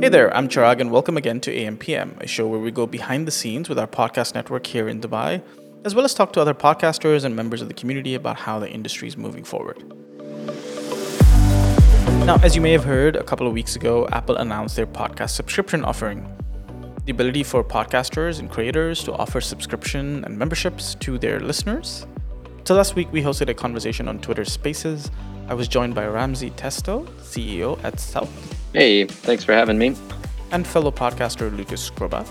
Hey there, I'm Chirag, and welcome again to AMPM, a show where we go behind the scenes with our podcast network here in Dubai, as well as talk to other podcasters and members of the community about how the industry is moving forward. Now, as you may have heard, a couple of weeks ago, Apple announced their podcast subscription offering. The ability for podcasters and creators to offer subscription and memberships to their listeners. So last week, we hosted a conversation on Twitter Spaces. I was joined by Ramsey Tesdell, CEO at Sowt. Hey, thanks for having me. And fellow podcaster Lucas Skrobot.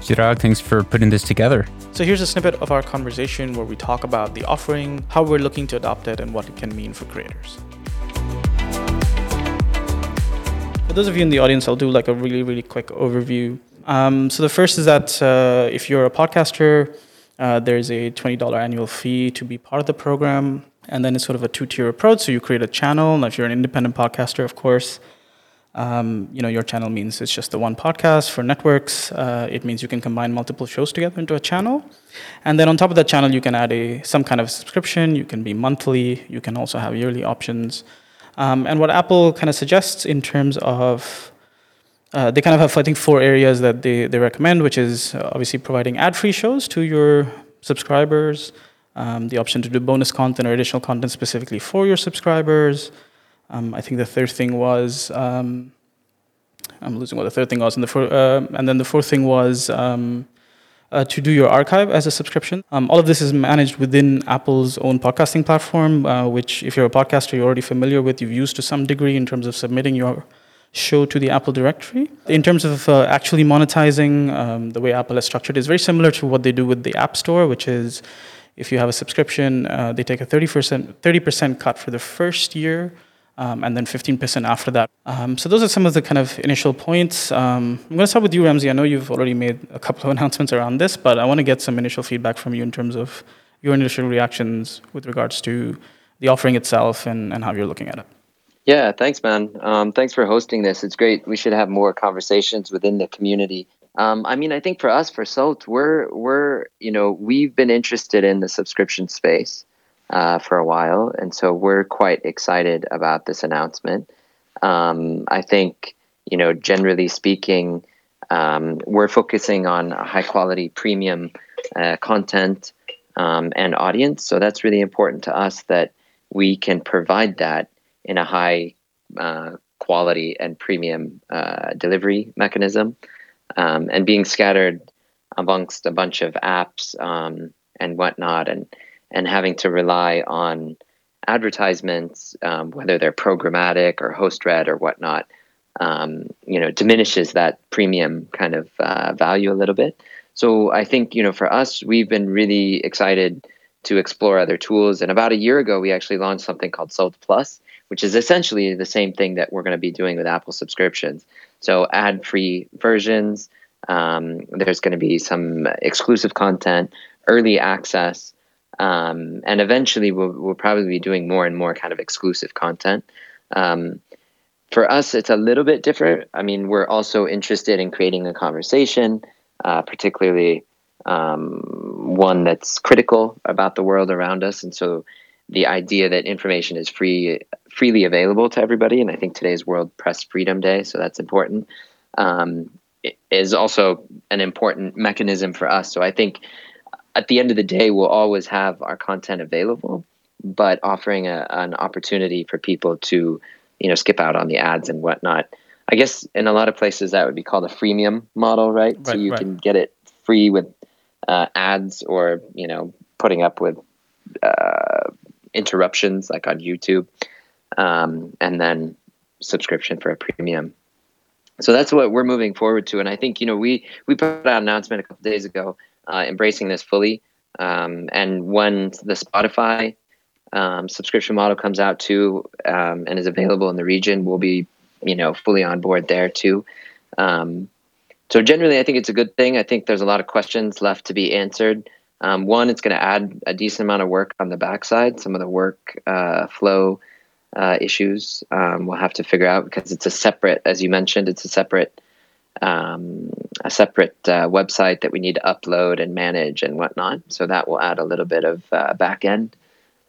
Chirag, thanks for putting this together. So here's a snippet of our conversation where we talk about the offering, how we're looking to adopt it, and what it can mean for creators. For those of you in the audience, I'll do like a really, really quick overview. Um, so the first is that uh, if you're a podcaster, uh, there's a $20 annual fee to be part of the program. And then it's sort of a two-tier approach. So you create a channel. Now, if you're an independent podcaster, of course, um, you know your channel means it's just the one podcast. For networks, uh, it means you can combine multiple shows together into a channel. And then on top of that channel, you can add a some kind of subscription. You can be monthly. You can also have yearly options. Um, and what Apple kind of suggests in terms of uh, they kind of have, I think, four areas that they, they recommend, which is uh, obviously providing ad free shows to your subscribers, um, the option to do bonus content or additional content specifically for your subscribers. Um, I think the third thing was, um, I'm losing what the third thing was, and, the uh, and then the fourth thing was um, uh, to do your archive as a subscription. Um, all of this is managed within Apple's own podcasting platform, uh, which, if you're a podcaster, you're already familiar with, you've used to some degree in terms of submitting your show to the Apple directory. In terms of uh, actually monetizing, um, the way Apple has structured is very similar to what they do with the App Store, which is if you have a subscription, uh, they take a 30%, 30% cut for the first year. Um, and then 15% after that. Um, so those are some of the kind of initial points. Um, I'm going to start with you, Ramsey. I know you've already made a couple of announcements around this, but I want to get some initial feedback from you in terms of your initial reactions with regards to the offering itself and, and how you're looking at it. Yeah, thanks, man. Um, thanks for hosting this. It's great. We should have more conversations within the community. Um, I mean, I think for us, for Sowt, we're we're you know we've been interested in the subscription space uh, for a while, and so we're quite excited about this announcement. Um, I think you know, generally speaking, um, we're focusing on high quality premium uh, content um, and audience. So that's really important to us that we can provide that in a high uh, quality and premium uh, delivery mechanism. Um, and being scattered amongst a bunch of apps um, and whatnot, and and having to rely on advertisements, um, whether they're programmatic or host read or whatnot, um, you know, diminishes that premium kind of uh, value a little bit. So I think you know, for us, we've been really excited to explore other tools. And about a year ago, we actually launched something called Sowt Plus, which is essentially the same thing that we're going to be doing with Apple subscriptions. So ad free versions. Um, there's going to be some exclusive content, early access, um, and eventually we'll, we'll probably be doing more and more kind of exclusive content. Um, for us, it's a little bit different. I mean, we're also interested in creating a conversation, uh, particularly um, one that's critical about the world around us. And so the idea that information is free freely available to everybody. And i think today's world press freedom day so that's important um, is also an important mechanism for us. So i think at the end of the day we'll always have our content available but offering a, an opportunity for people to you know skip out on the ads and whatnot. I guess in a lot of places that would be called a freemium model right, right so you right. can get it free with uh, ads or you know putting up with uh, interruptions like on YouTube, um, and then subscription for a premium. So that's what we're moving forward to, and I think you know we we put out an announcement a couple days ago, uh, embracing this fully. Um, and when the Spotify um, subscription model comes out too um, and is available in the region, we'll be you know fully on board there too. Um, so generally, I think it's a good thing. I think there's a lot of questions left to be answered. Um, one, it's going to add a decent amount of work on the backside. Some of the work uh, flow uh, issues um, we'll have to figure out because it's a separate, as you mentioned, it's a separate um, a separate uh, website that we need to upload and manage and whatnot. So that will add a little bit of uh, back end.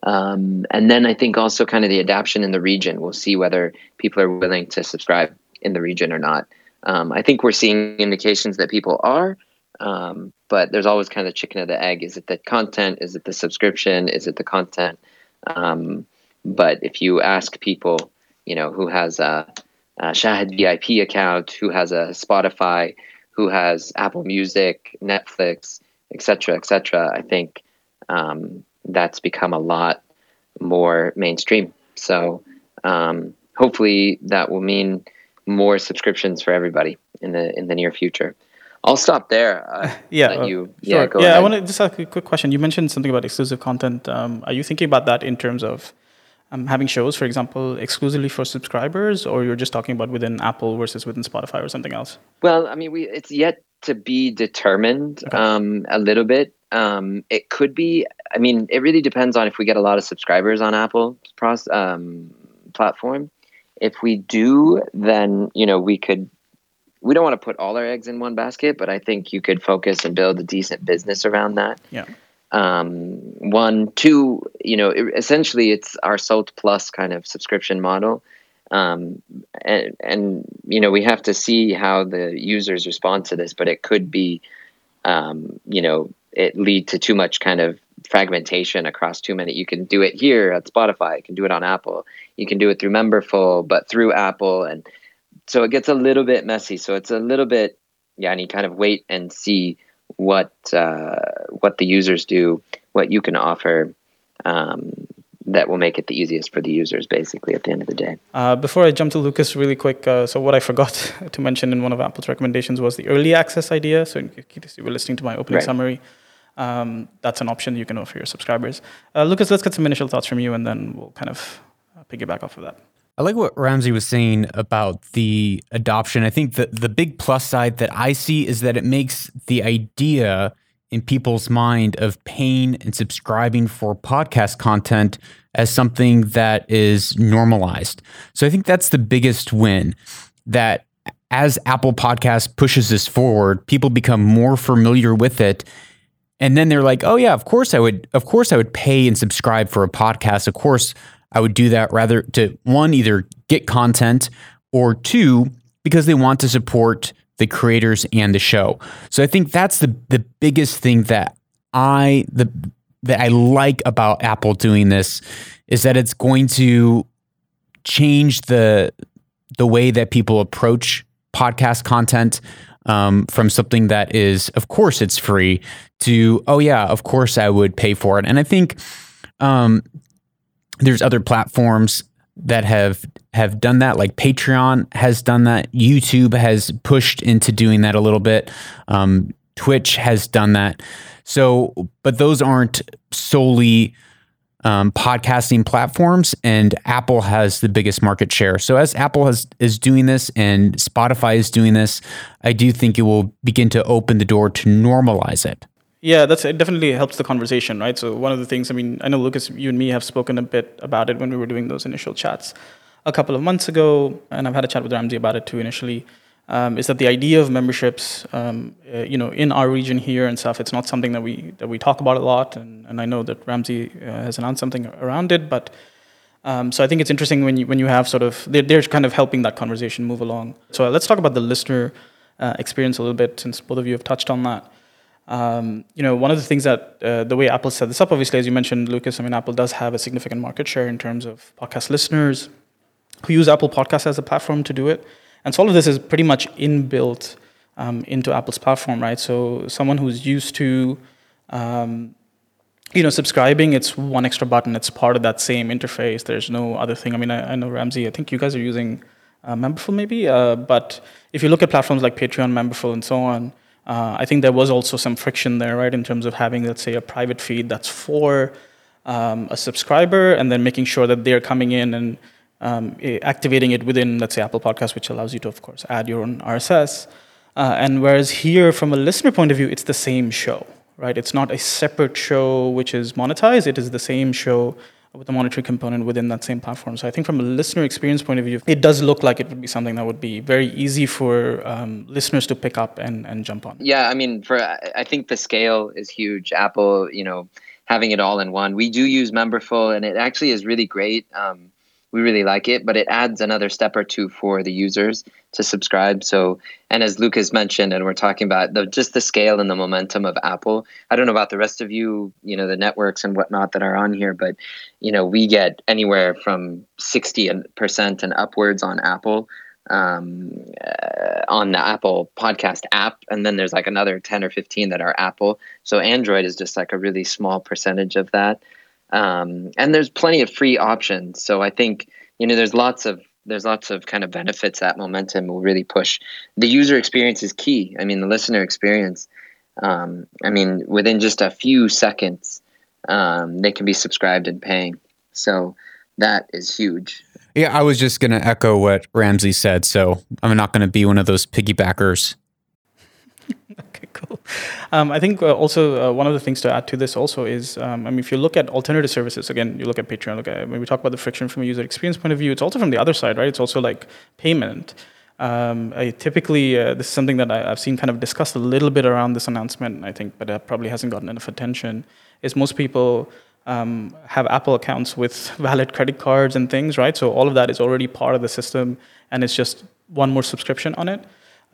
Um, and then I think also kind of the adaptation in the region. We'll see whether people are willing to subscribe in the region or not. Um, I think we're seeing indications that people are, um, but there's always kind of the chicken or the egg. Is it the content? Is it the subscription? Is it the content? Um, but if you ask people, you know, who has a, a Shahid VIP account, who has a Spotify, who has Apple Music, Netflix, etc., etc., I think um, that's become a lot more mainstream. So um, hopefully that will mean more subscriptions for everybody in the in the near future. I'll stop there. Uh, yeah, uh, you, sure. Yeah, yeah I want to just ask a quick question. You mentioned something about exclusive content. Um, are you thinking about that in terms of um, having shows, for example, exclusively for subscribers, or you're just talking about within Apple versus within Spotify or something else? Well, I mean, we it's yet to be determined okay. um, a little bit. Um, it could be. I mean, it really depends on if we get a lot of subscribers on Apple um, platform. If we do, then you know we could. We don't want to put all our eggs in one basket, but I think you could focus and build a decent business around that. Yeah. Um, one two you know essentially it's our Sowt plus kind of subscription model. Um, and, and you know we have to see how the users respond to this but it could be um, you know it lead to too much kind of fragmentation across too many. You can do it here at spotify you can do it on apple you can do it through memberful but through apple and so it gets a little bit messy so it's a little bit yeah and you kind of wait and see what uh, what the users do, what you can offer. Um, that will make it the easiest for the users, basically, at the end of the day. Uh, before I jump to Lucas, really quick, uh, so what I forgot to mention in one of Apple's recommendations was the early access idea. So, in case you were listening to my opening right. summary, um, that's an option you can offer your subscribers. Uh, Lucas, let's get some initial thoughts from you, and then we'll kind of piggyback off of that. I like what Ramsey was saying about the adoption. I think that the big plus side that I see is that it makes the idea in people's mind of paying and subscribing for podcast content as something that is normalized. So I think that's the biggest win that as Apple Podcast pushes this forward, people become more familiar with it. And then they're like, "Oh yeah, of course I would of course I would pay and subscribe for a podcast. Of course I would do that rather to one, either get content or two, because they want to support the creators and the show. So I think that's the the biggest thing that I the that I like about Apple doing this is that it's going to change the the way that people approach podcast content um, from something that is, of course, it's free to oh yeah, of course I would pay for it. And I think um, there's other platforms that have have done that like patreon has done that. Youtube has pushed into doing that a little bit. Um, twitch has done that. So but those aren't solely um, podcasting platforms and apple has the biggest market share. So as apple has is doing this and spotify is doing this i do think it will begin to open the door to normalize it yeah, that's it. Definitely helps the conversation, right? So one of the things, I mean, I know Lucas, you and me have spoken a bit about it when we were doing those initial chats a couple of months ago, and I've had a chat with Ramsey about it too initially. Um, is that the idea of memberships? Um, uh, you know, in our region here and stuff, it's not something that we that we talk about a lot, and, and I know that Ramsey uh, has announced something around it, but. Um, so I think it's interesting when you when you have sort of they're, they're kind of helping that conversation move along. So let's talk about the listener uh, experience a little bit, since both of you have touched on that. Um, you know, one of the things that uh, the way Apple set this up, obviously, as you mentioned, Lucas, I mean, Apple does have a significant market share in terms of podcast listeners who use Apple Podcasts as a platform to do it. And so all of this is pretty much inbuilt um, into Apple's platform, right? So someone who's used to, um, you know, subscribing, it's one extra button. It's part of that same interface. There's no other thing. I mean, I, I know Ramsey. I think you guys are using uh, Memberful, maybe. Uh, but if you look at platforms like Patreon, Memberful, and so on, uh, I think there was also some friction there, right, in terms of having, let's say, a private feed that's for um, a subscriber, and then making sure that they're coming in and um, activating it within, let's say, Apple Podcasts, which allows you to, of course, add your own RSS. Uh, and whereas here, from a listener point of view, it's the same show, right? It's not a separate show which is monetized. It is the same show with the monetary component within that same platform. So I think from a listener experience point of view, it does look like it would be something that would be very easy for um, listeners to pick up and, and jump on. Yeah, I mean, for I think the scale is huge. Apple, you know, having it all in one. We do use Memberful, and it actually is really great. Um, we really like it, but it adds another step or two for the users to subscribe. So, and as Lucas mentioned, and we're talking about the, just the scale and the momentum of Apple. I don't know about the rest of you, you know, the networks and whatnot that are on here, but you know, we get anywhere from sixty percent and upwards on Apple um, uh, on the Apple podcast app, and then there's like another ten or fifteen that are Apple. So Android is just like a really small percentage of that. Um, and there's plenty of free options. So I think you know there's lots of there's lots of kind of benefits that momentum will really push. The user experience is key. I mean, the listener experience. Um, I mean, within just a few seconds, um, they can be subscribed and paying. So that is huge. Yeah, I was just going to echo what Ramsey said. So I'm not going to be one of those piggybackers. okay, cool. Um, I think uh, also uh, one of the things to add to this also is, um, I mean, if you look at alternative services, again, you look at Patreon, look at, when we talk about the friction from a user experience point of view, it's also from the other side, right? It's also like payment. Um, I typically, uh, this is something that I, have seen kind of discussed a little bit around this announcement, I think, but it probably hasn't gotten enough attention, is most people um, have Apple accounts with valid credit cards and things, right? So all of that is already part of the system, and it's just one more subscription on it.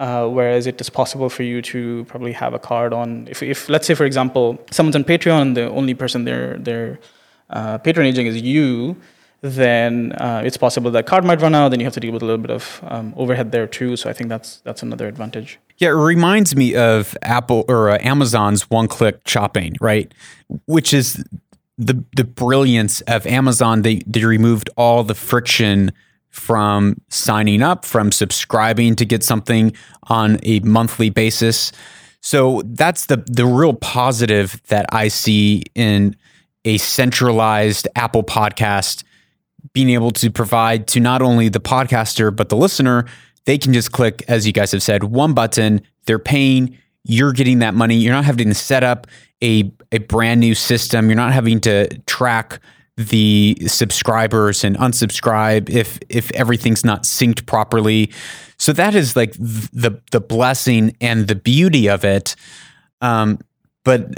Uh, whereas it is possible for you to probably have a card on if, if let's say for example someone's on patreon and the only person they're they're uh, patronaging is you then uh, it's possible that card might run out then you have to deal with a little bit of um, overhead there too. So i think that's that's another advantage. Yeah it reminds me of apple or uh, amazon's one click shopping right? Which is the the brilliance of amazon. They they removed all the friction from signing up, from subscribing to get something on a monthly basis. So that's the the real positive that I see in a centralized Apple podcast being able to provide to not only the podcaster but the listener, they can just click as you guys have said one button, they're paying, you're getting that money, you're not having to set up a a brand new system, you're not having to track the subscribers and unsubscribe if if everything's not synced properly. So that is like the the blessing and the beauty of it. Um, but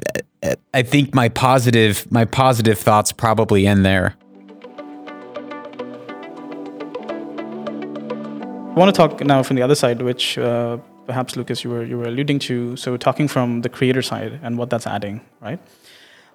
I think my positive my positive thoughts probably end there. I want to talk now from the other side, which uh, perhaps Lucas you were you were alluding to. So talking from the creator side and what that's adding, right?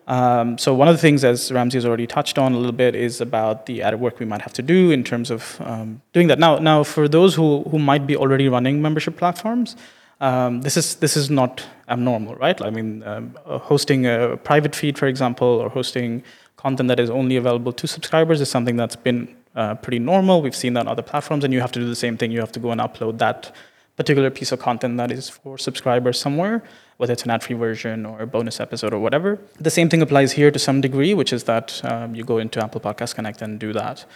Um, so one of the things, as Ramsey has already touched on a little bit, is about the added work we might have to do in terms of um, doing that. Now, now for those who, who might be already running membership platforms, um, this is this is not abnormal, right? I mean, um, uh, hosting a private feed, for example, or hosting content that is only available to subscribers is something that's been uh, pretty normal. We've seen that on other platforms, and you have to do the same thing. You have to go and upload that particular piece of content that is for subscribers somewhere, whether it's an ad-free version or a bonus episode or whatever. The same thing applies here to some degree, which is that um, you go into Apple Podcast Connect and do that.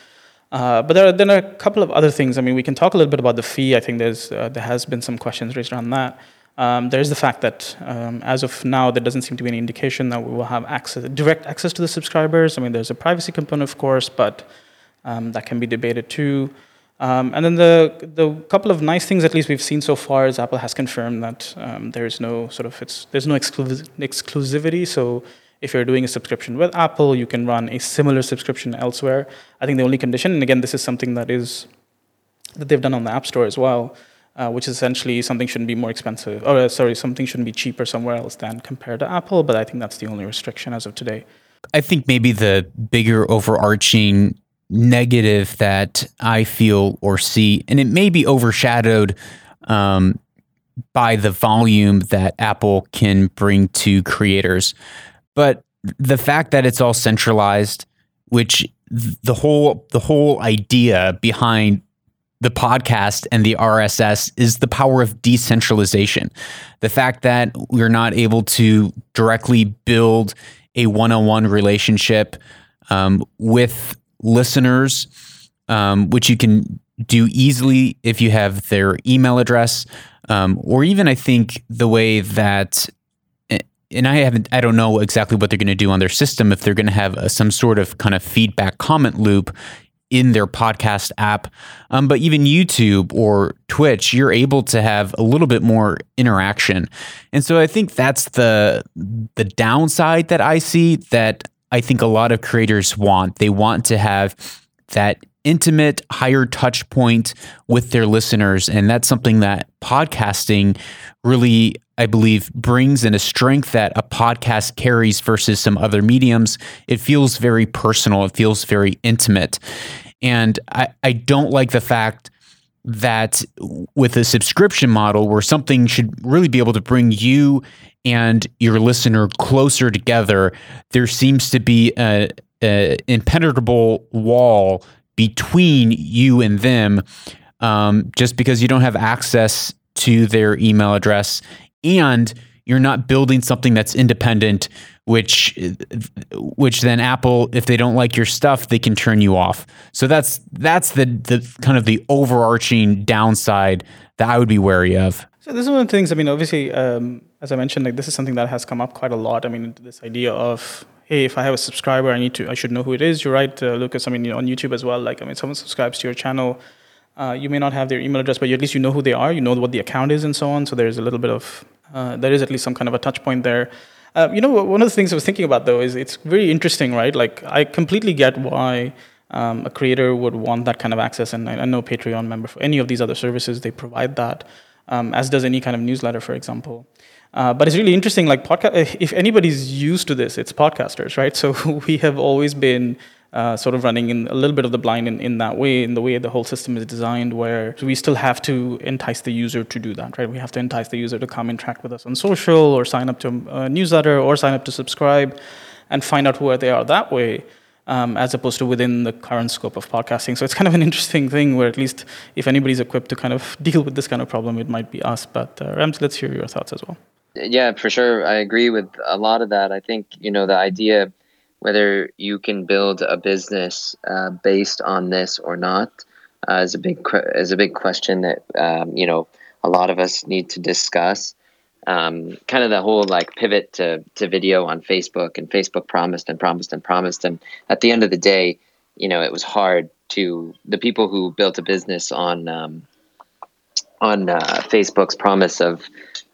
Uh, but there are, then a couple of other things. I mean, we can talk a little bit about the fee. I think there's uh, there has been some questions raised around that. Um, there's the fact that um, as of now, there doesn't seem to be any indication that we will have access, direct access to the subscribers. I mean, there's a privacy component, of course, but um, that can be debated too. Um, and then the the couple of nice things, at least we've seen so far, is Apple has confirmed that um, there is no sort of it's there's no exclu- exclusivity. So if you're doing a subscription with Apple, you can run a similar subscription elsewhere. I think the only condition, and again, this is something that is that they've done on the App Store as well, uh, which is essentially something shouldn't be more expensive, or uh, sorry, something shouldn't be cheaper somewhere else than compared to Apple. But I think that's the only restriction as of today. I think maybe the bigger overarching negative that I feel or see, and it may be overshadowed um, by the volume that Apple can bring to creators. But the fact that it's all centralized, which the whole the whole idea behind the podcast and the RSS is the power of decentralization. The fact that we're not able to directly build a one-on-one relationship um, with listeners, um, which you can do easily if you have their email address, um, or even I think the way that. And I haven't, I don't know exactly what they're going to do on their system. If they're going to have a, some sort of kind of feedback comment loop in their podcast app. Um, but even YouTube or Twitch, you're able to have a little bit more interaction. And so I think that's the the downside that I see that I think a lot of creators want. They want to have that intimate, higher touch point with their listeners. And that's something that podcasting really, I believe, brings in a strength that a podcast carries versus some other mediums. It feels very personal, it feels very intimate. And I, I don't like the fact that with a subscription model where something should really be able to bring you and your listener closer together, there seems to be a, a impenetrable wall between you and them um, just because you don't have access to their email address and you're not building something that's independent which which then Apple if they don't like your stuff they can turn you off. So that's that's the the kind of the overarching downside that I would be wary of. So this is one of the things. I mean, obviously, um, as I mentioned, like this is something that has come up quite a lot. I mean, this idea of hey, if I have a subscriber, I need to I should know who it is. You're right, uh, Lucas. I mean, you know, on YouTube as well. Like, I mean, someone subscribes to your channel. Uh, you may not have their email address, but at least you know who they are. You know what the account is, and so on. So there's a little bit of uh, there is at least some kind of a touch point there. Uh, you know, one of the things I was thinking about though is it's very interesting, right? Like, I completely get why um, a creator would want that kind of access, and I, I know Patreon Memberful any of these other services they provide that, um, as does any kind of newsletter, for example. Uh, but it's really interesting. Like, if anybody's used to this, it's podcasters, right? So we have always been uh, sort of running in a little bit of the blind in, in that way, in the way the whole system is designed, where we still have to entice the user to do that, right? We have to entice the user to come interact with us on social or sign up to a newsletter or sign up to subscribe and find out where they are that way. Um, as opposed to within the current scope of podcasting. So it's kind of an interesting thing where at least if anybody's equipped to kind of deal with this kind of problem, it might be us. But uh, Rams, let's hear your thoughts as well. Yeah, for sure. I agree with a lot of that. I think, you know, the idea whether you can build a business uh, based on this or not uh, is a big is a big question that um, you know a lot of us need to discuss. Um, kind of the whole like pivot to to video on Facebook and Facebook promised and promised and promised and at the end of the day, you know, it was hard to the people who built a business on um, on uh, Facebook's promise of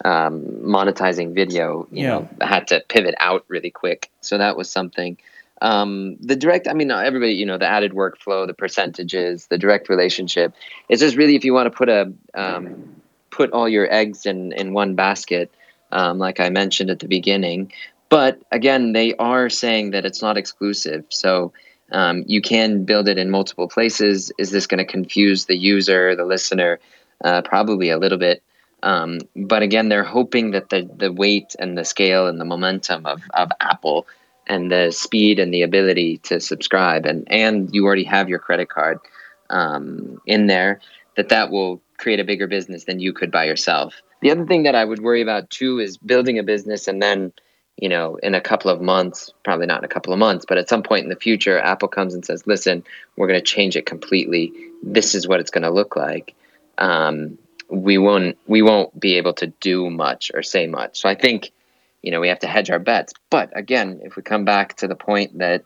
um, monetizing video, you yeah. know, had to pivot out really quick. So that was something. Um, the direct, I mean, everybody, you know, the added workflow, the percentages, the direct relationship. It's just really if you want to put a um, put all your eggs in in one basket, um, like I mentioned at the beginning. But again, they are saying that it's not exclusive. So um, you can build it in multiple places. Is this going to confuse the user, the listener? uh, probably a little bit. Um, but again, they're hoping that the, the weight and the scale and the momentum of, of Apple and the speed and the ability to subscribe and, and you already have your credit card um, in there, that that will create a bigger business than you could by yourself. The other thing that I would worry about too is building a business and then, you know, in a couple of months, probably not in a couple of months, but at some point in the future, Apple comes and says, listen, we're going to change it completely. This is what it's going to look like um, we won't we won't be able to do much or say much. So I think you know we have to hedge our bets. But again, if we come back to the point that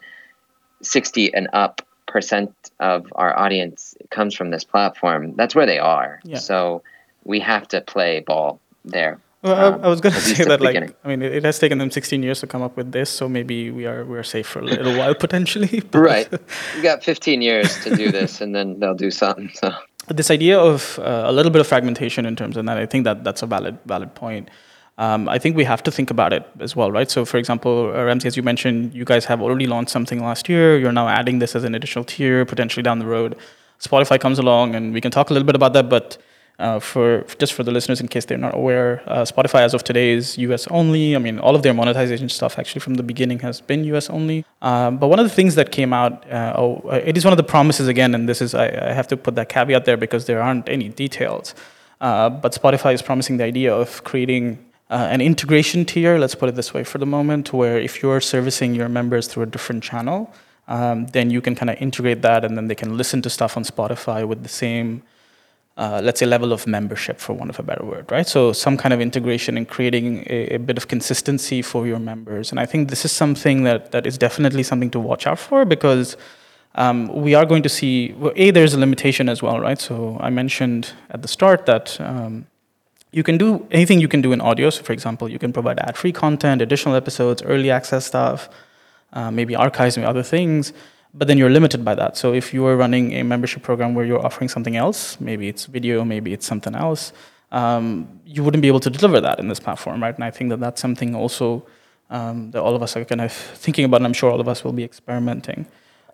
sixty and up percent of our audience comes from this platform, that's where they are. Yeah. So we have to play ball there. Well, um, I, was going to say that, like, I mean, it, has taken them 16 years to come up with this, so maybe we are we're safe for a little while potentially. But. right, we got 15 years to do this, and then they'll do something. So this idea of uh, a little bit of fragmentation in terms of that, I think that that's a valid valid point. Um, I think we have to think about it as well, right? So, for example, uh, Ramsey, as you mentioned, you guys have already launched something last year. You're now adding this as an additional tier potentially down the road. Spotify comes along, and we can talk a little bit about that. But uh, for just for the listeners, in case they're not aware, uh, Spotify as of today is US only. I mean, all of their monetization stuff actually from the beginning has been US only. Um, but one of the things that came out, uh, oh, uh, it is one of the promises again, and this is I, I, have to put that caveat there because there aren't any details. Uh, but Spotify is promising the idea of creating uh, an integration tier. Let's put it this way for the moment, where if you're servicing your members through a different channel. Um, then you can kind of integrate that, and then they can listen to stuff on Spotify with the same uh, let's say level of membership for want of a better word right? So some kind of integration and creating a, a, bit of consistency for your members. And i think this is something that, that is definitely something to watch out for because um, we are going to see well, a there's a limitation as well right? So i mentioned at the start that um, you can do anything you can do in audio. So for example you can provide ad-free content additional episodes early access stuff uh, maybe archives maybe other things but then you're limited by that. So if you are running a membership program where you're offering something else, maybe it's video, maybe it's something else, um, you wouldn't be able to deliver that in this platform, right? And I think that that's something also um, that all of us are kind of thinking about, and I'm sure all of us will be experimenting.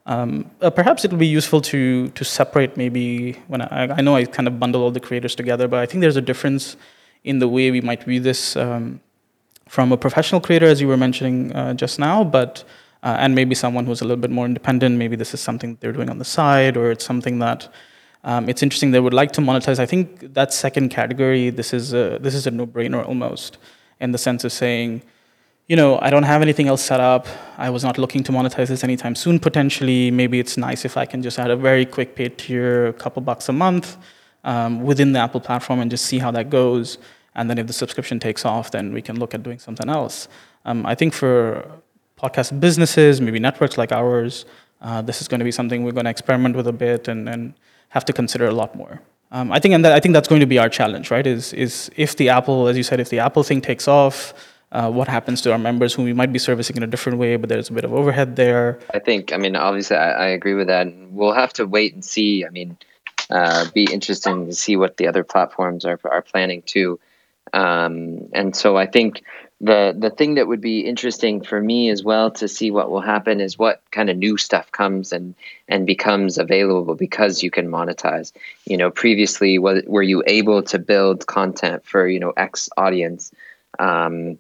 Um, uh, perhaps it would be useful to to separate maybe when I, I, know I kind of bundle all the creators together, but I think there's a difference in the way we might view this um, from a professional creator, as you were mentioning uh, just now, but uh, and maybe someone who's a little bit more independent. Maybe this is something they're doing on the side, or it's something that um, it's interesting they would like to monetize. I think that second category, this is a, this is a no-brainer almost, in the sense of saying, you know, I don't have anything else set up. I was not looking to monetize this anytime soon. Potentially, maybe it's nice if I can just add a very quick paid tier, a couple bucks a month, um, within the Apple platform, and just see how that goes. And then if the subscription takes off, then we can look at doing something else. Um, I think for podcast businesses, maybe networks like ours, uh, this is going to be something we're going to experiment with a bit and, and have to consider a lot more. Um, I think, and that, I think that's going to be our challenge, right? Is is if the Apple, as you said, if the Apple thing takes off, uh, what happens to our members who we might be servicing in a different way, but there's a bit of overhead there. I think, I mean, obviously, I, I agree with that. We'll have to wait and see. I mean, uh, be interesting to see what the other platforms are are planning too. Um, and so I think the the thing that would be interesting for me as well to see what will happen is what kind of new stuff comes and and becomes available because you can monetize. You know previously was, were you able to build content for you know x audience um,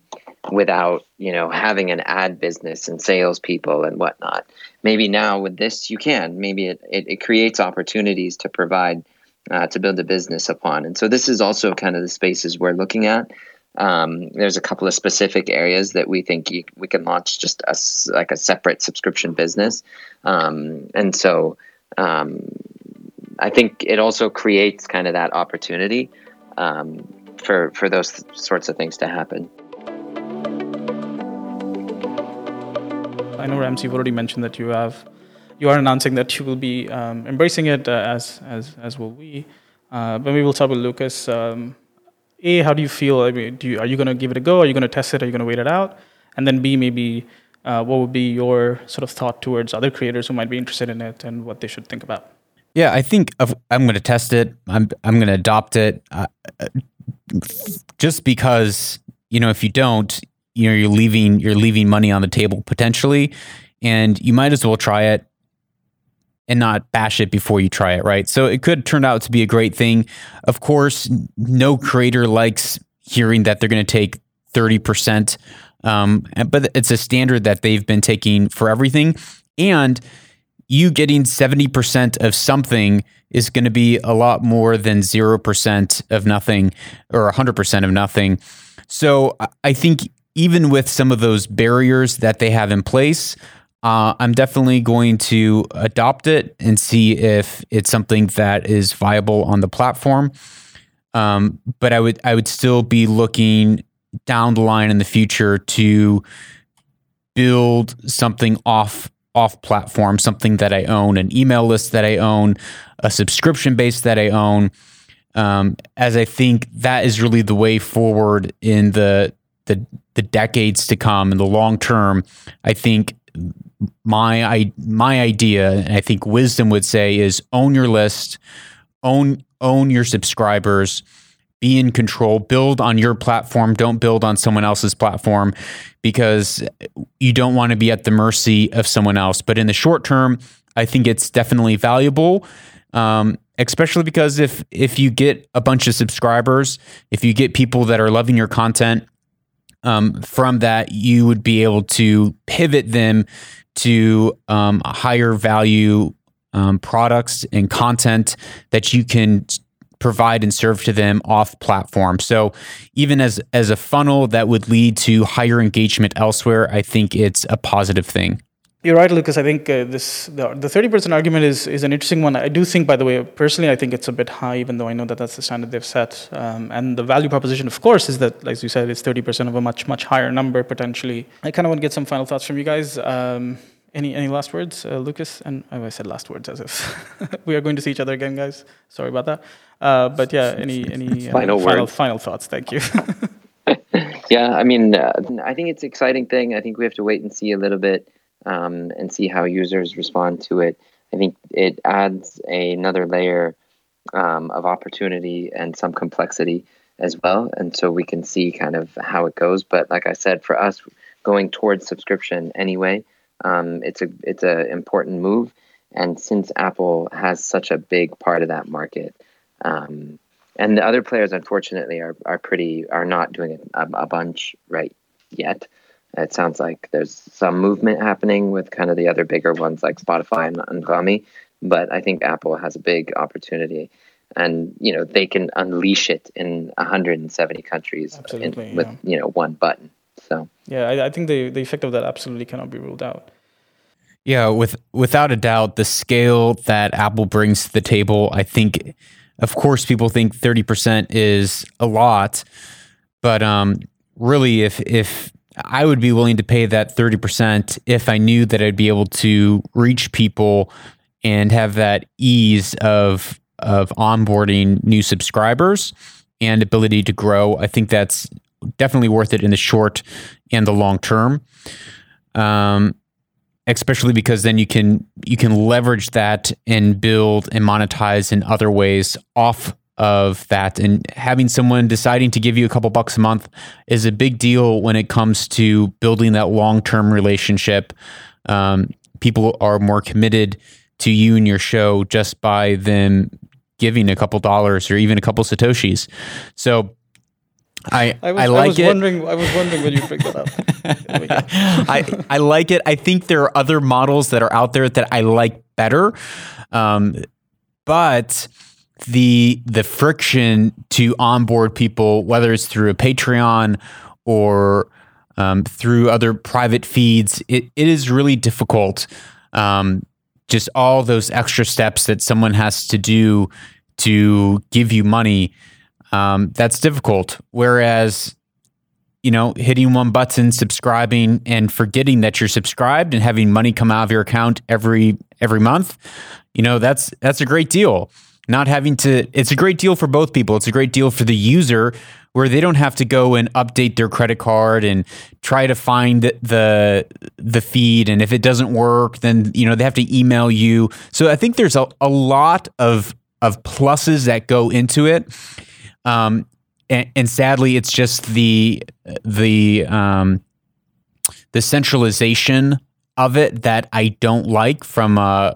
without you know having an ad business and salespeople and whatnot? Maybe now with this you can. Maybe it, it, it creates opportunities to provide uh, to build a business upon. And so this is also kind of the spaces we're looking at um, there's a couple of specific areas that we think you, we can launch just a, like a separate subscription business, um, and so um, I think it also creates kind of that opportunity um, for for those sorts of things to happen. I know Ramsey, you've already mentioned that you have you are announcing that you will be um, embracing it uh, as as as will we. Uh, but we'll start with Lucas. Um, a, how do you feel? I mean, do you, are you going to give it a go? Are you going to test it? Are you going to wait it out? And then B, maybe uh, what would be your sort of thought towards other creators who might be interested in it and what they should think about? Yeah, I think I'm going to test it. I'm I'm going to adopt it, uh, just because you know if you don't, you know you're leaving you're leaving money on the table potentially, and you might as well try it and not bash it before you try it, right? So it could turn out to be a great thing. Of course, no creator likes hearing that they're going to take 30%, um, but it's a standard that they've been taking for everything. And you getting 70% of something is going to be a lot more than 0% of nothing or 100% of nothing. So I think even with some of those barriers that they have in place, uh, I'm definitely going to adopt it and see if it's something that is viable on the platform. Um, but I would I would still be looking down the line in the future to build something off off platform, something that I own, an email list that I own, a subscription base that I own. Um, as I think that is really the way forward in the the the decades to come in the long term. I think my I, my idea, and I think wisdom would say, is own your list, own own your subscribers, be in control, build on your platform, don't build on someone else's platform, because you don't want to be at the mercy of someone else. But in the short term, I think it's definitely valuable. Um, especially because if if you get a bunch of subscribers, if you get people that are loving your content, um, from that you would be able to pivot them to um, higher value um, products and content that you can provide and serve to them off platform. So even as as a funnel that would lead to higher engagement elsewhere, I think it's a positive thing. You're right, Lucas. I think uh, this the thirty percent argument is is an interesting one. I do think, by the way, personally, I think it's a bit high, even though I know that that's the standard they've set. Um, and the value proposition, of course, is that, as you said, it's thirty percent of a much much higher number potentially. I kind of want to get some final thoughts from you guys. Um, any any last words, uh, Lucas? And oh, I said last words as if we are going to see each other again, guys. Sorry about that. Uh, but yeah, any any uh, final final, final thoughts? Thank you. yeah, I mean, uh, I think it's an exciting thing. I think we have to wait and see a little bit um, and see how users respond to it. I think it adds another layer um, of opportunity and some complexity as well. And so we can see kind of how it goes. But like I said, for us, going towards subscription anyway, um, it's a it's an important move. And since Apple has such a big part of that market, um, and the other players unfortunately are, are pretty are not doing a, a bunch right yet. It sounds like there's some movement happening with kind of the other bigger ones like Spotify and, Anghami, but I think Apple has a big opportunity, and you know they can unleash it in 170 countries in, Absolutely, with you know one button. So Yeah, I, I think the, the effect of that absolutely cannot be ruled out. Yeah, with without a doubt, the scale that Apple brings to the table, I think, of course, people think thirty percent is a lot, but um, really, if if I would be willing to pay that thirty percent if I knew that I'd be able to reach people and have that ease of of onboarding new subscribers and ability to grow. I think that's definitely worth it in the short and the long term. Um, especially because then you can you can leverage that and build and monetize in other ways off of that and having someone deciding to give you a couple bucks a month is a big deal when it comes to building that long-term relationship um, people are more committed to you and your show just by them giving a couple dollars or even a couple satoshis so I, I was, I I was it. wondering I was wondering when you picked that up. There we go. I, I like it. I think there are other models that are out there that I like better. Um, but the the friction to onboard people, whether it's through a Patreon or um, through other private feeds, it, it is really difficult. Um, just all those extra steps that someone has to do to give you money, um, that's difficult. Whereas you know, hitting one button, subscribing, and forgetting that you're subscribed and having money come out of your account every every month, you know, that's that's a great deal. Not having to it's a great deal for both people. It's a great deal for the user where they don't have to go and update their credit card and try to find the the feed and if it doesn't work then you know they have to email you. So I think there's a, a lot of of pluses that go into it. Um, and, and sadly, it's just the the um, the centralization of it that I don't like from a,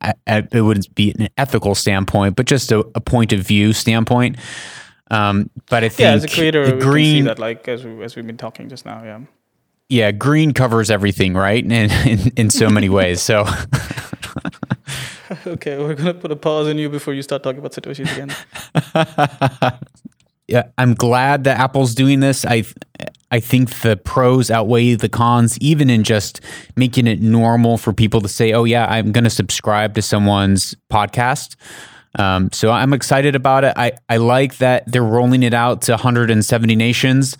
a- a- it wouldn't be an ethical standpoint, but just a, a point of view standpoint. Um, but I think Yeah, as a creator, the we can see green, that like as we, as we've been talking just now. Yeah. yeah, green covers everything, right? In in, in so many ways. So Okay, we're gonna put a pause on you before you start talking about satoshis again. yeah, I'm glad that Apple's doing this. I I think the pros outweigh the cons, even in just making it normal for people to say, "Oh yeah, I'm going to subscribe to someone's podcast." Um, so I'm excited about it. I I like that they're rolling it out to 170 nations.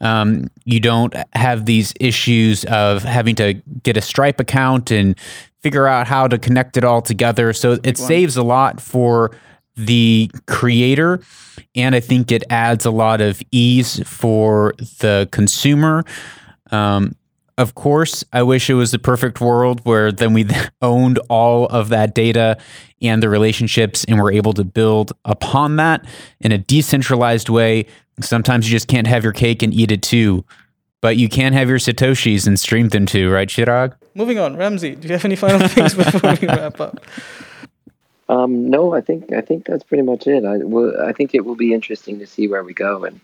Um, you don't have these issues of having to get a Stripe account and figure out how to connect it all together. So it saves a lot for the creator and i think it adds a lot of ease for the consumer um, of course i wish it was the perfect world where then we owned all of that data and the relationships and we're able to build upon that in a decentralized way sometimes you just can't have your cake and eat it too but you can have your satoshis and stream them too right Chirag Moving on, Ramsey. Do you have any final things before we wrap up? Um, no, I think I think that's pretty much it. I will. I think it will be interesting to see where we go, and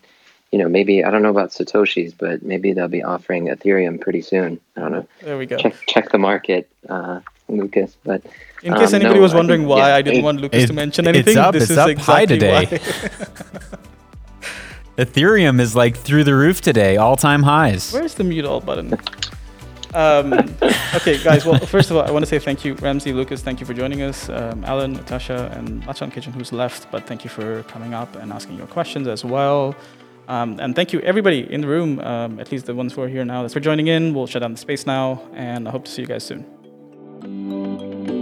you know, maybe I don't know about satoshis, but maybe they'll be offering Ethereum pretty soon. I don't know. There we go. Check check the market, uh, Lucas. But In case Um, anybody no, was I wondering think- why yeah, I didn't it- want Lucas to it- mention it's anything, up, this it's is up high exactly today. why. ethereum is like through the roof today all-time highs Where's the mute all button? Um, okay, guys. Well, first of all, I want to say thank you, Ramsey, Lucas. Thank you for joining us. Um, Alan, Natasha, and Lachan Kitchen, who's left, but thank you for coming up and asking your questions as well. Um, and thank you, everybody in the room, um, at least the ones who are here now, that's for joining in. We'll shut down the space now, and I hope to see you guys soon.